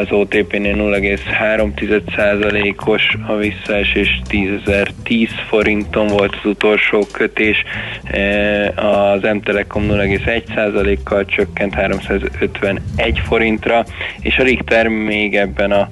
az OTP-nél 0,3 százalékos a visszaesés 10.010 forinton volt az utolsó kötés, az M-Telekom 0,1 százalékkal csökkent 351 forintra, és a Richter még ebben a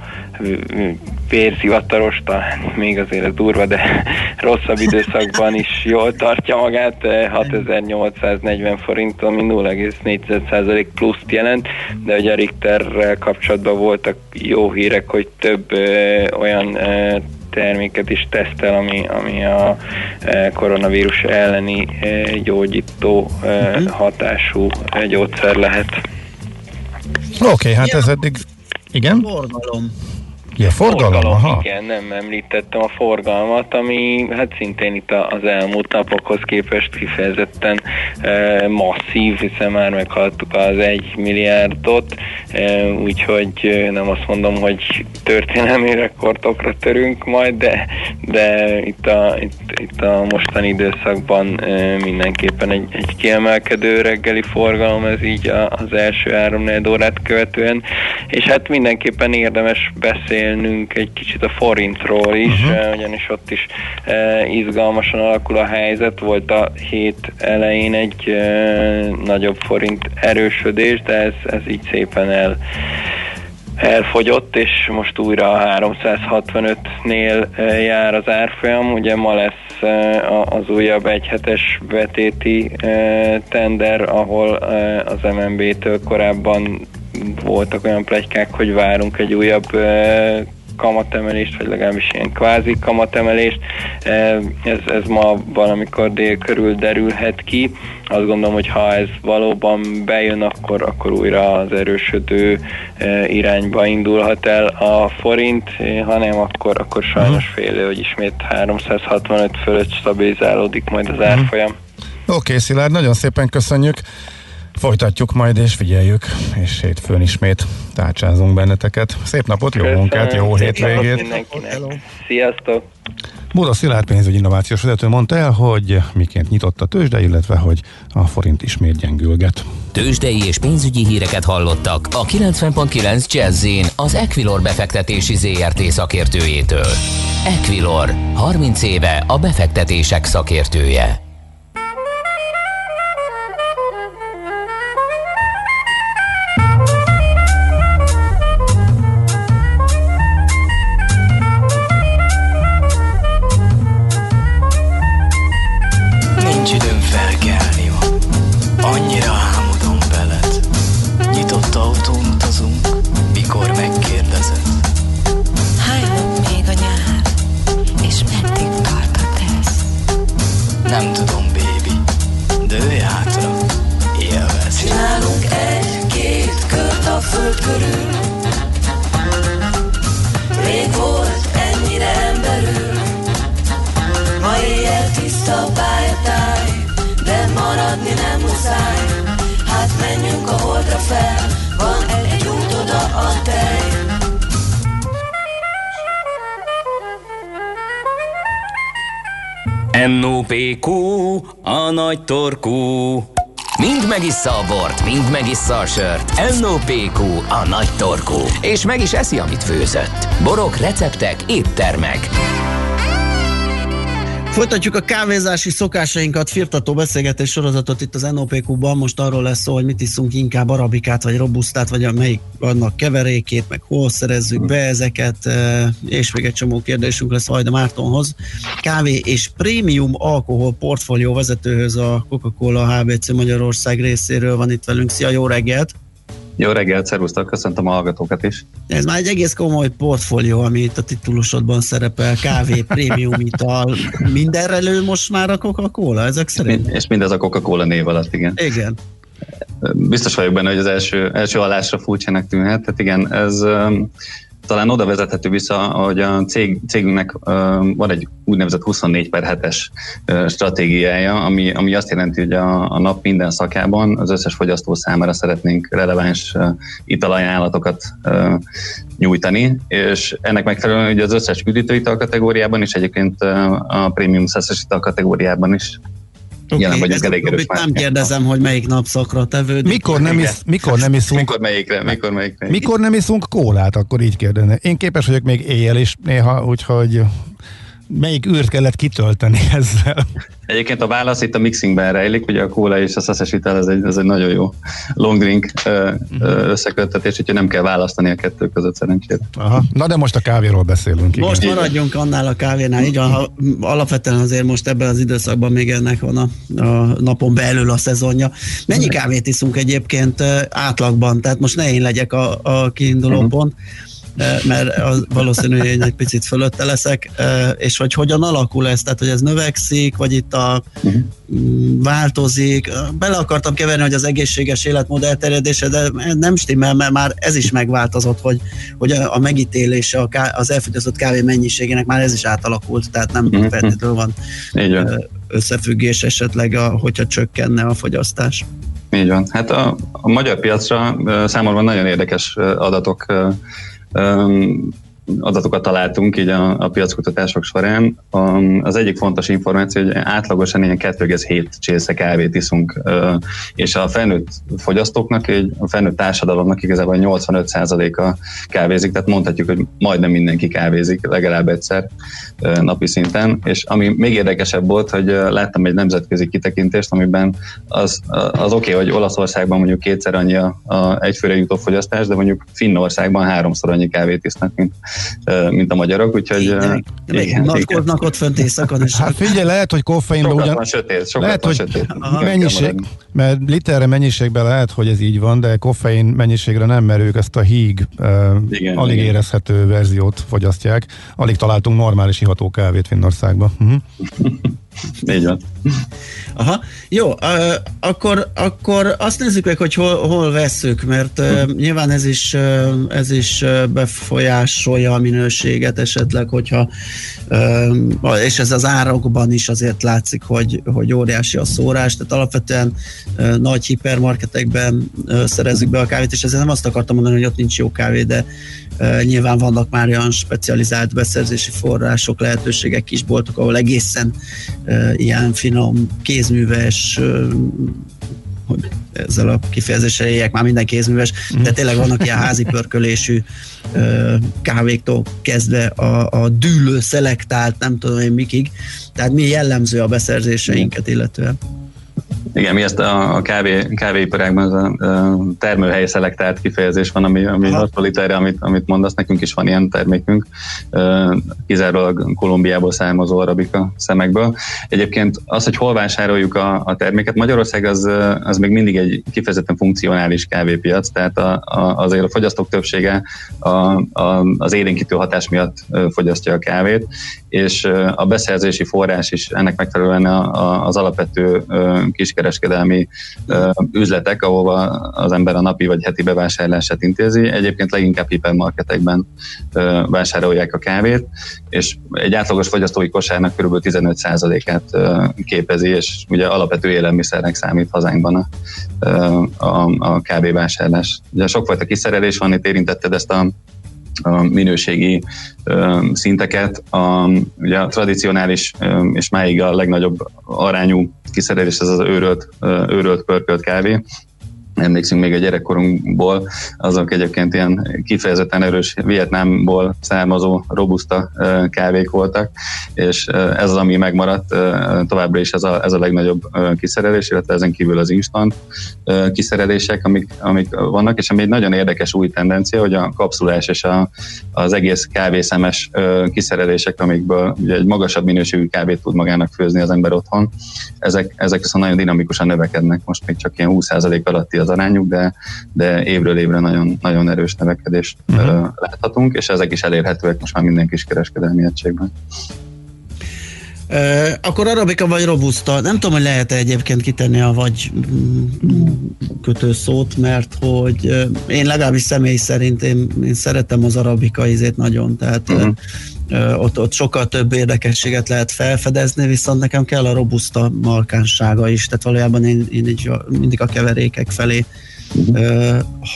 vérzivataros, talán még azért ez durva, de rosszabb időszakban is jól tartja magát, 6840 forint, ami 0,4% pluszt jelent, de ugye a Richterrel kapcsolatban voltak jó hírek, hogy több ö, olyan ö, terméket is tesztel, ami, ami a e, koronavírus elleni e, gyógyító e, hatású e, gyógyszer lehet. Oké, okay, hát ez eddig... Igen? Forgalom. Ja, forgalom, aha. Igen, nem említettem a forgalmat, ami hát szintén itt az elmúlt napokhoz képest kifejezetten e, masszív, hiszen már meghaladtuk az egy milliárdot, e, úgyhogy e, nem azt mondom, hogy történelmi rekordokra törünk majd, de, de itt, a, itt, itt a mostani időszakban e, mindenképpen egy, egy kiemelkedő reggeli forgalom, ez így a, az első három órát követően, és hát mindenképpen érdemes beszélni beszélnünk egy kicsit a forintról is, uh-huh. ugyanis ott is uh, izgalmasan alakul a helyzet. Volt a hét elején egy uh, nagyobb forint erősödés, de ez, ez így szépen el elfogyott, és most újra a 365-nél jár az árfolyam. Ugye ma lesz az újabb egyhetes betéti tender, ahol az MNB-től korábban voltak olyan plegykák, hogy várunk egy újabb kamatemelést, vagy legalábbis ilyen kvázi kamatemelést. Ez, ez ma valamikor dél körül derülhet ki. Azt gondolom, hogy ha ez valóban bejön, akkor, akkor újra az erősödő irányba indulhat el a forint, ha nem, akkor, akkor sajnos Mhm. félő, hogy ismét 365 fölött stabilizálódik majd az árfolyam. Oké, okay, Szilárd, nagyon szépen köszönjük. Folytatjuk majd és figyeljük, és hétfőn ismét tárcsázunk benneteket. Szép napot, jó munkát, jó hétvégét! Sziasztok! Búra Szilárd pénzügyi innovációs vezető mondta el, hogy miként nyitott a tőzsde, illetve hogy a forint ismét gyengülget. Tőzsdei és pénzügyi híreket hallottak a 90.9 jazz az Equilor befektetési ZRT szakértőjétől. Equilor, 30 éve a befektetések szakértője. Nem NOPQ, a nagy torkú. Mind megissza a bort, mind megissza a sört. NOPQ, a nagy torkú. És meg is eszi, amit főzött. Borok, receptek, éttermek. Folytatjuk a kávézási szokásainkat, firtató beszélgetés sorozatot itt az NOPQ-ban. Most arról lesz szó, hogy mit iszunk inkább arabikát, vagy robusztát, vagy a melyik annak keverékét, meg hol szerezzük be ezeket, eh, és még egy csomó kérdésünk lesz majd a Mártonhoz. Kávé és prémium alkohol portfólió vezetőhöz a Coca-Cola HBC Magyarország részéről van itt velünk. Szia, jó reggelt! Jó reggelt, szervusztok, köszöntöm a hallgatókat is. Ez már egy egész komoly portfólió, ami itt a titulusodban szerepel, kávé, prémium ital, mindenre lő most már a Coca-Cola, ezek szerint? És mindez a Coca-Cola név alatt, igen. Igen. Biztos vagyok benne, hogy az első, első alásra furcsának tűnhet. Tehát igen, ez talán oda vezethető vissza, hogy a cég, cégünknek van egy úgynevezett 24 per 7-es uh, stratégiája, ami, ami azt jelenti, hogy a, a nap minden szakában az összes fogyasztó számára szeretnénk releváns italajánlatokat nyújtani, és ennek megfelelően ugye az összes üdítőital kategóriában és egyébként a prémium szeszes ital kategóriában is Okay, jelen vagyunk elég erős Nem kérdezem, hogy melyik napszakra tevődik. Mikor nem, is, mikor nem iszunk... mikor melyikre, mikor melyikre. Mikor nem iszunk kólát, akkor így kérdezne. Én képes vagyok még éjjel is néha, úgyhogy melyik űrt kellett kitölteni ezzel? Egyébként a válasz itt a mixingben rejlik, ugye a kóla és a szeszes ital, ez egy, ez egy nagyon jó long drink mhm. összeköttetés, úgyhogy nem kell választani a kettő között szerencsére. Aha. Na de most a kávéról beszélünk. Igen. Most maradjunk annál a kávénál, így van, ha, alapvetően azért most ebben az időszakban még ennek van a, a napon belül a szezonja. Mennyi kávét iszunk egyébként átlagban? Tehát most ne én legyek a, a kiinduló uh-huh. pont mert az valószínű, hogy én egy picit fölötte leszek, és hogy hogyan alakul ez, tehát hogy ez növekszik, vagy itt a uh-huh. változik. Bele akartam keverni, hogy az egészséges életmód elterjedése, de nem stimmel, mert már ez is megváltozott, hogy, hogy a megítélése az elfogyasztott kávé mennyiségének már ez is átalakult, tehát nem uh-huh. feltétlenül van összefüggés esetleg, a, hogyha csökkenne a fogyasztás. Így van. Hát a, a magyar piacra számomra nagyon érdekes adatok Um, adatokat találtunk így a, a piackutatások során. Az egyik fontos információ, hogy átlagosan ilyen 2,7 csésze kávét iszunk, és a felnőtt fogyasztóknak, egy, a felnőtt társadalomnak igazából 85%-a kávézik, tehát mondhatjuk, hogy majdnem mindenki kávézik legalább egyszer napi szinten, és ami még érdekesebb volt, hogy láttam egy nemzetközi kitekintést, amiben az, az oké, okay, hogy Olaszországban mondjuk kétszer annyi a, a egyfőre jutó fogyasztás, de mondjuk Finnországban háromszor annyi kávét isznak, mint mint a magyarok, úgyhogy... Igen, igen, Nagykoznak ott fönt éjszakon. És hát figyelj, lehet, hogy koffeinben ugyan... Van sötét, sokat lehet, van sötét. mennyiség, mert literre mennyiségben lehet, hogy ez így van, de koffein mennyiségre nem, mert ők ezt a híg igen, alig igen. érezhető verziót fogyasztják. Alig találtunk normális iható kávét Finnországban. Uh-huh. Így van. Aha, jó, uh, akkor, akkor azt nézzük meg, hogy hol, hol vesszük, mert uh, nyilván ez is, uh, ez is befolyásolja a minőséget esetleg, hogyha uh, és ez az árakban is azért látszik, hogy, hogy óriási a szórás, tehát alapvetően uh, nagy hipermarketekben uh, szerezzük be a kávét, és ezzel nem azt akartam mondani, hogy ott nincs jó kávé, de nyilván vannak már olyan specializált beszerzési források, lehetőségek, kisboltok, ahol egészen ilyen finom, kézműves hogy ezzel a kifejezéssel éljek, már minden kézműves, de tényleg vannak ilyen házi pörkölésű kávéktól kezdve a, a dűlő, szelektált, nem tudom én mikig, tehát mi jellemző a beszerzéseinket illetően. Igen, mi ezt a, a kávé, kávéiparágban a, a termőhely szelektált kifejezés van, ami, ami hasonlít erre, amit, amit mondasz, nekünk is van ilyen termékünk, kizárólag Kolumbiából származó arabika szemekből. Egyébként az, hogy hol vásároljuk a, a terméket, Magyarország az, az még mindig egy kifejezetten funkcionális kávépiac, tehát a, a, azért a fogyasztók többsége a, a, az élénkítő hatás miatt fogyasztja a kávét, és a beszerzési forrás is ennek megfelelően az alapvető kiskereskedelmi üzletek, ahova az ember a napi vagy heti bevásárlását intézi. Egyébként leginkább hipermarketekben vásárolják a kávét, és egy átlagos fogyasztói kosárnak kb. 15%-át képezi, és ugye alapvető élelmiszernek számít hazánkban a, a, a kávévásárlás. Ugye sokfajta kiszerelés van, itt érintetted ezt a minőségi szinteket. A, ugye a tradicionális és máig a legnagyobb arányú kiszerelés ez az őrölt, őrölt pörkölt kávé, emlékszünk még a gyerekkorunkból, azok egyébként ilyen kifejezetten erős Vietnámból származó robusta kávék voltak, és ez az, ami megmaradt továbbra is ez a, ez a legnagyobb kiszerelés, illetve ezen kívül az instant kiszerelések, amik, amik vannak, és ami egy nagyon érdekes új tendencia, hogy a kapszulás és a, az egész kávészemes kiszerelések, amikből ugye egy magasabb minőségű kávét tud magának főzni az ember otthon, ezek, ezek viszont nagyon dinamikusan növekednek, most még csak ilyen 20% alatti az az arányuk, de, de évről évre nagyon, nagyon erős növekedést uh-huh. láthatunk, és ezek is elérhetőek most már minden kis kereskedelmi egységben. Akkor arabika vagy robusta, nem tudom, hogy lehet-e egyébként kitenni a vagy kötőszót, mert hogy én legalábbis személy szerint én, én szeretem az arabika ízét nagyon, tehát uh-huh. uh, ott, ott sokkal több érdekességet lehet felfedezni, viszont nekem kell a robusta markánsága is, tehát valójában én, én így mindig a keverékek felé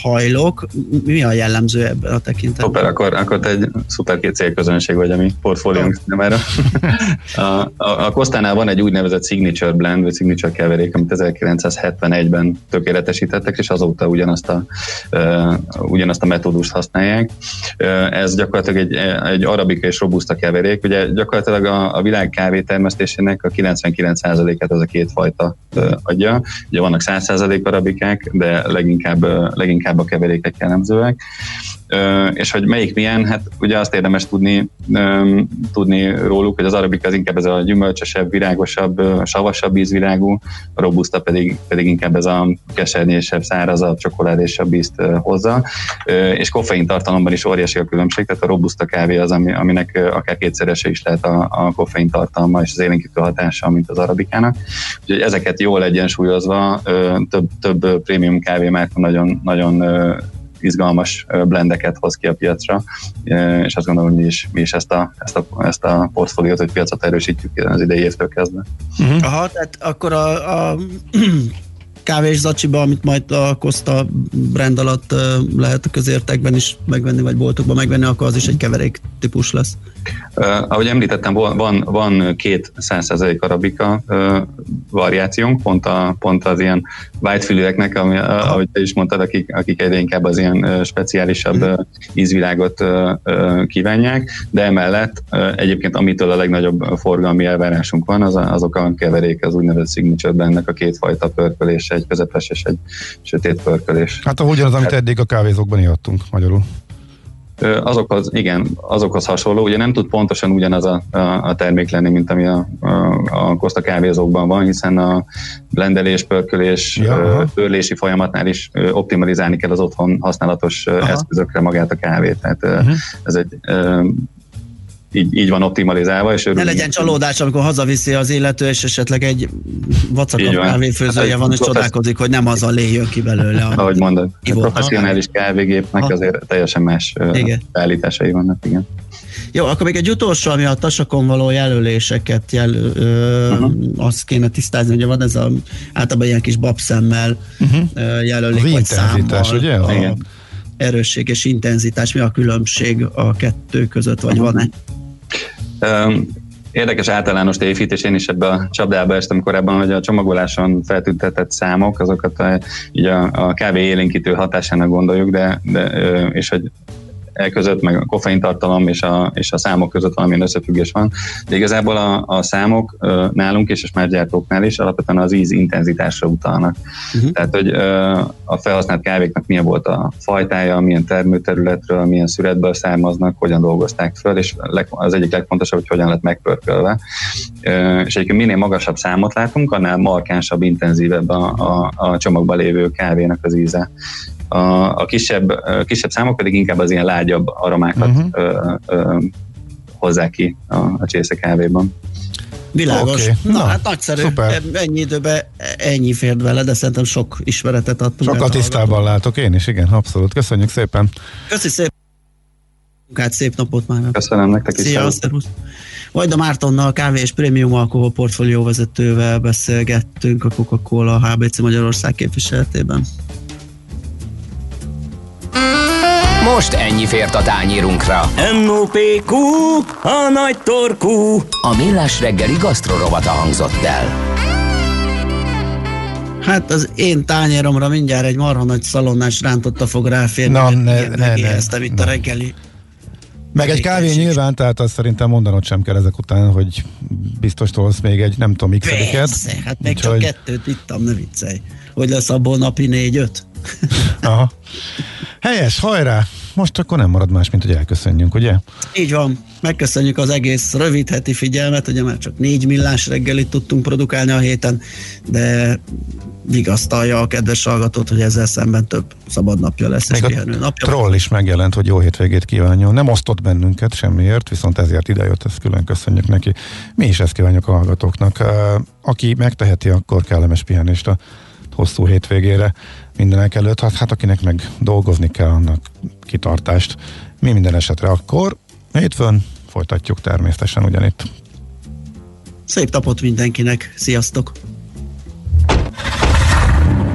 hajlok. Mi a jellemző ebben a tekintetben? Szuper, akkor, akkor te egy szuper két célközönség vagy a mi portfóliónk számára. a, a, a van egy úgynevezett signature blend, vagy signature keverék, amit 1971-ben tökéletesítettek, és azóta ugyanazt a, uh, ugyanazt a metódust használják. Uh, ez gyakorlatilag egy, egy arabika és robusta keverék. Ugye gyakorlatilag a, a világ kávé termesztésének a 99%-át az a két fajta uh, adja. Ugye vannak 100% arabikák, de leginkább, leginkább a keverékek jellemzőek. És hogy melyik milyen, hát ugye azt érdemes tudni, tudni róluk, hogy az arabika az inkább ez a gyümölcsösebb, virágosabb, savasabb ízvilágú, a robusta pedig, pedig inkább ez a kesernyésebb, szárazabb, csokoládésabb ízt hozza. És koffein tartalomban is óriási a különbség, tehát a robusta kávé az, ami, aminek akár kétszerese is lehet a, a koffein tartalma és az élénkítő hatása, mint az arabikának. Úgyhogy ezeket jól egyensúlyozva több, több prémium kávémárka nagyon, nagyon izgalmas blendeket hoz ki a piacra, és azt gondolom, hogy mi is, mi is ezt, a, ezt, a, ezt a portfóliót, hogy piacot erősítjük az idei évtől kezdve. Uh-huh. Aha, tehát akkor a, a kávés zacsiba, amit majd a Costa brand alatt lehet a közértekben is megvenni, vagy boltokban megvenni, akkor az is egy keverék típus lesz. Uh, ahogy említettem, van, van két 100% arabika uh, variációnk, pont, a, pont az ilyen whitefülőeknek, ami, uh, ahogy te is mondtad, akik, akik egyre inkább az ilyen uh, speciálisabb uh, ízvilágot uh, uh, kívánják, de emellett uh, egyébként amitől a legnagyobb forgalmi elvárásunk van, az a, azok a keverék, az úgynevezett signature ennek a két fajta pörkölés, egy közepes és egy sötét pörkölés. Hát ahogyan az, amit hát- eddig a kávézókban ihattunk magyarul azokhoz, igen, azokhoz hasonló. Ugye nem tud pontosan ugyanaz a, a, a termék lenni, mint ami a, a, a Costa kávézókban van, hiszen a blendelés, pörkölés, ja, törlési folyamatnál is optimalizálni kell az otthon használatos aha. eszközökre magát a kávét. Tehát uh-huh. ez egy így, így van optimalizálva. És ne legyen csalódás, amikor hazaviszi az illető, és esetleg egy vacakabb kávéfőzője hát, van, és csodálkozik, hogy nem az a lé jön ki belőle. Ahogy mondod, a professzionális kávégépnek azért teljesen más igen. beállításai vannak, igen. Jó, akkor még egy utolsó, ami a tasakon való jelöléseket jelöl, ö, uh-huh. azt kéne tisztázni, hogy van ez a, általában ilyen kis babszemmel uh-huh. jelölik, vagy számmal. ugye? A, Igen. erősség és intenzitás, mi a különbség a kettő között, vagy uh-huh. van-e? Érdekes általános tévhit, és én is ebbe a csapdába estem korábban, hogy a csomagoláson feltüntetett számok, azokat a, így a, a kávé élénkítő hatásának gondoljuk, de, de és hogy e között, meg a koffein tartalom és a, és a számok között valamilyen összefüggés van. De igazából a, a számok nálunk és a más gyártóknál is alapvetően az íz intenzitásra utalnak. Uh-huh. Tehát, hogy a felhasznált kávéknak milyen volt a fajtája, milyen termőterületről, milyen szüretből származnak, hogyan dolgozták föl, és az egyik legfontosabb, hogy hogyan lett megpörkölve. És egyébként minél magasabb számot látunk, annál markánsabb, intenzívebb a, a, a csomagban lévő kávénak az íze. A, a kisebb, a kisebb számok pedig inkább az ilyen lágyabb aromákat uh-huh. ö, ö, hozzák ki a, a csésze kávéban. Világos. Okay. Na, Na hát nagyszerű. Szuper. Ennyi időben ennyi fért vele, de szerintem sok ismeretet adtunk. Sokkal tisztában látok én is, igen, abszolút. Köszönjük szépen. Köszi szépen. Hát szép napot már. Köszönöm nektek is. Szia, szervusz. Vajda Mártonnal, kávé és prémium alkohol portfólió vezetővel beszélgettünk a Coca-Cola HBC Magyarország képviseletében. Most ennyi fért a tányírunkra. M.O.P.Q. A nagy torkú. A millás reggeli gasztrorovata hangzott el. Hát az én tányéromra mindjárt egy marha nagy szalonnás rántotta fog ráférni. Na, ne- ne- ne. megéheztem itt a reggeli. Meg egy kávé nyilván, tehát azt szerintem mondanod sem kell ezek után, hogy biztos tolsz még egy nem tudom x Persze, hát még csak Úgyhogy- kettőt ittam, ne viccelj. Hogy lesz abból napi négy-öt? Aha. Helyes, hajrá! Most akkor nem marad más, mint hogy elköszönjünk, ugye? Így van. Megköszönjük az egész rövid heti figyelmet, ugye már csak négy millás reggelit tudtunk produkálni a héten, de vigasztalja a kedves hallgatót, hogy ezzel szemben több szabad napja lesz, és Még pihenő a napja. troll is megjelent, hogy jó hétvégét kívánjon. Nem osztott bennünket semmiért, viszont ezért idejött, ezt külön köszönjük neki. Mi is ezt kívánjuk a hallgatóknak. Aki megteheti, akkor kellemes pihenést a hosszú hétvégére mindenek előtt. Hát, hát akinek meg dolgozni kell, annak kitartást. Mi minden esetre akkor hétfőn folytatjuk természetesen ugyanitt. Szép napot mindenkinek, sziasztok!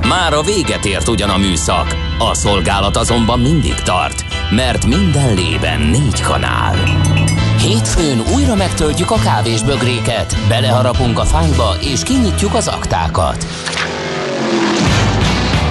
Már a véget ért ugyan a műszak, a szolgálat azonban mindig tart, mert minden lében négy kanál. Hétfőn újra megtöltjük a kávésbögréket, beleharapunk a fányba és kinyitjuk az aktákat.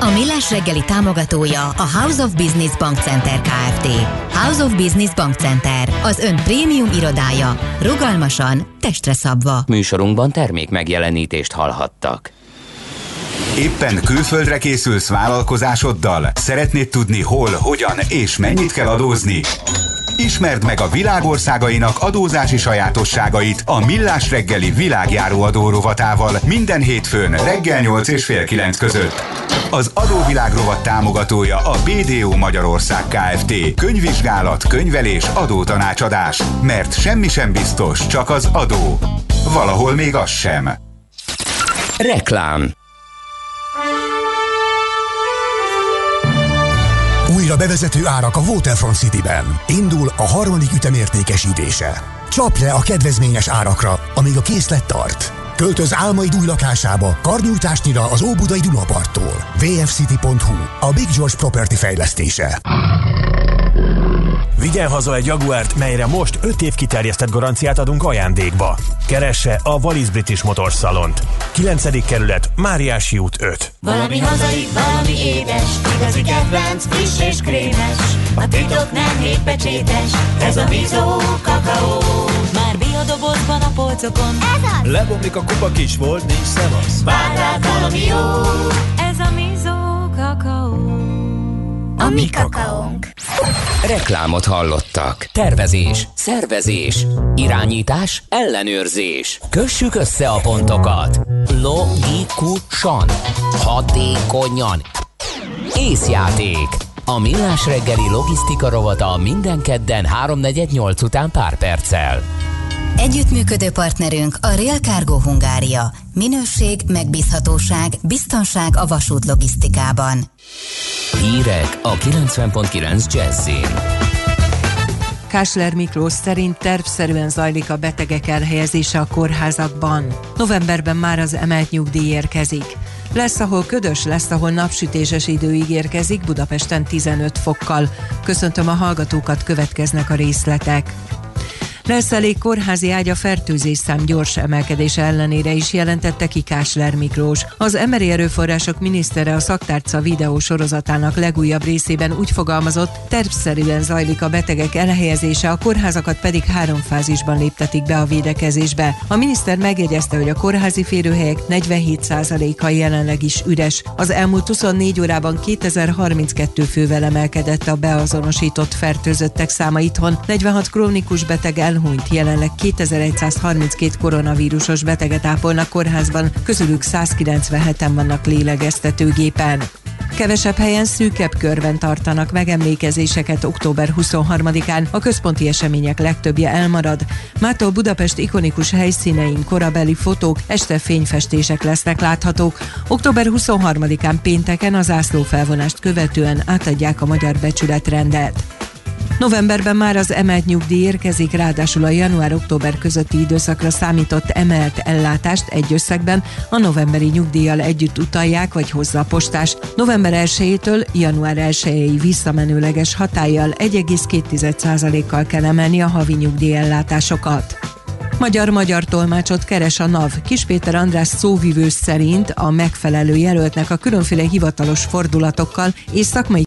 A Millás reggeli támogatója a House of Business Bank Center Kft. House of Business Bank Center, az ön prémium irodája. Rugalmasan, testre szabva. Műsorunkban termék megjelenítést hallhattak. Éppen külföldre készülsz vállalkozásoddal? Szeretnéd tudni hol, hogyan és mennyit kell adózni? Ismerd meg a világországainak adózási sajátosságait a Millás reggeli világjáró adó rovatával minden hétfőn reggel 8 és fél 9 között. Az adóvilág rovat támogatója a BDO Magyarország Kft. Könyvvizsgálat, könyvelés, adótanácsadás. Mert semmi sem biztos, csak az adó. Valahol még az sem. Reklám Újra bevezető árak a Waterfront City-ben. Indul a harmadik ütemértékesítése. Csap le a kedvezményes árakra, amíg a készlet tart. Költöz álmaid új lakásába, karnyújtásnyira az Óbudai Dunaparttól. vfcity.hu, a Big George Property fejlesztése. Vigyen haza egy Jaguárt, melyre most 5 év kiterjesztett garanciát adunk ajándékba. Keresse a Wallis British Motors Salont. 9. kerület, Máriási út 5. Valami hazai, valami édes, igazi kedvenc, friss és krémes. A titok nem hétpecsétes, ez a Bizó kakaó. Már biodobozban a polcokon. Ez az! Lebomlik a kupa kis volt, nincs szevasz. Vár rád valami jó. Ez a Bizó kakaó. A mi kakaónk. Reklámot hallottak. Tervezés, szervezés, irányítás, ellenőrzés. Kössük össze a pontokat. Logikusan, hatékonyan. Észjáték. A millás reggeli logisztika rovata minden kedden 3.48 után pár perccel. Együttműködő partnerünk a Real Cargo Hungária. Minőség, megbízhatóság, biztonság a vasút logisztikában. Hírek a 90.9 Jazzin. Kásler Miklós szerint tervszerűen zajlik a betegek elhelyezése a kórházakban. Novemberben már az emelt nyugdíj érkezik. Lesz, ahol ködös, lesz, ahol napsütéses idő ígérkezik, Budapesten 15 fokkal. Köszöntöm a hallgatókat, következnek a részletek. Lesz elég kórházi ágy a fertőzés szám gyors emelkedése ellenére is jelentette ki Kásler Miklós. Az emberi erőforrások minisztere a szaktárca videó sorozatának legújabb részében úgy fogalmazott, tervszerűen zajlik a betegek elhelyezése, a kórházakat pedig három fázisban léptetik be a védekezésbe. A miniszter megjegyezte, hogy a kórházi férőhelyek 47%-a jelenleg is üres. Az elmúlt 24 órában 2032 fővel emelkedett a beazonosított fertőzöttek száma itthon, 46 krónikus beteg elhunyt, jelenleg 2132 koronavírusos beteget ápolnak kórházban, közülük 197-en vannak lélegeztetőgépen. Kevesebb helyen szűkebb körben tartanak megemlékezéseket október 23-án. A központi események legtöbbje elmarad. Mától Budapest ikonikus helyszínein korabeli fotók, este fényfestések lesznek láthatók. Október 23-án pénteken az ászlófelvonást követően átadják a magyar becsületrendet. Novemberben már az emelt nyugdíj érkezik, ráadásul a január-október közötti időszakra számított emelt ellátást egy összegben a novemberi nyugdíjjal együtt utalják vagy hozza a postás. November 1-től január 1 visszamenőleges hatállyal 1,2%-kal kell emelni a havi nyugdíjellátásokat. Magyar-magyar tolmácsot keres a NAV. Kispéter András szóvivő szerint a megfelelő jelöltnek a különféle hivatalos fordulatokkal és szakmai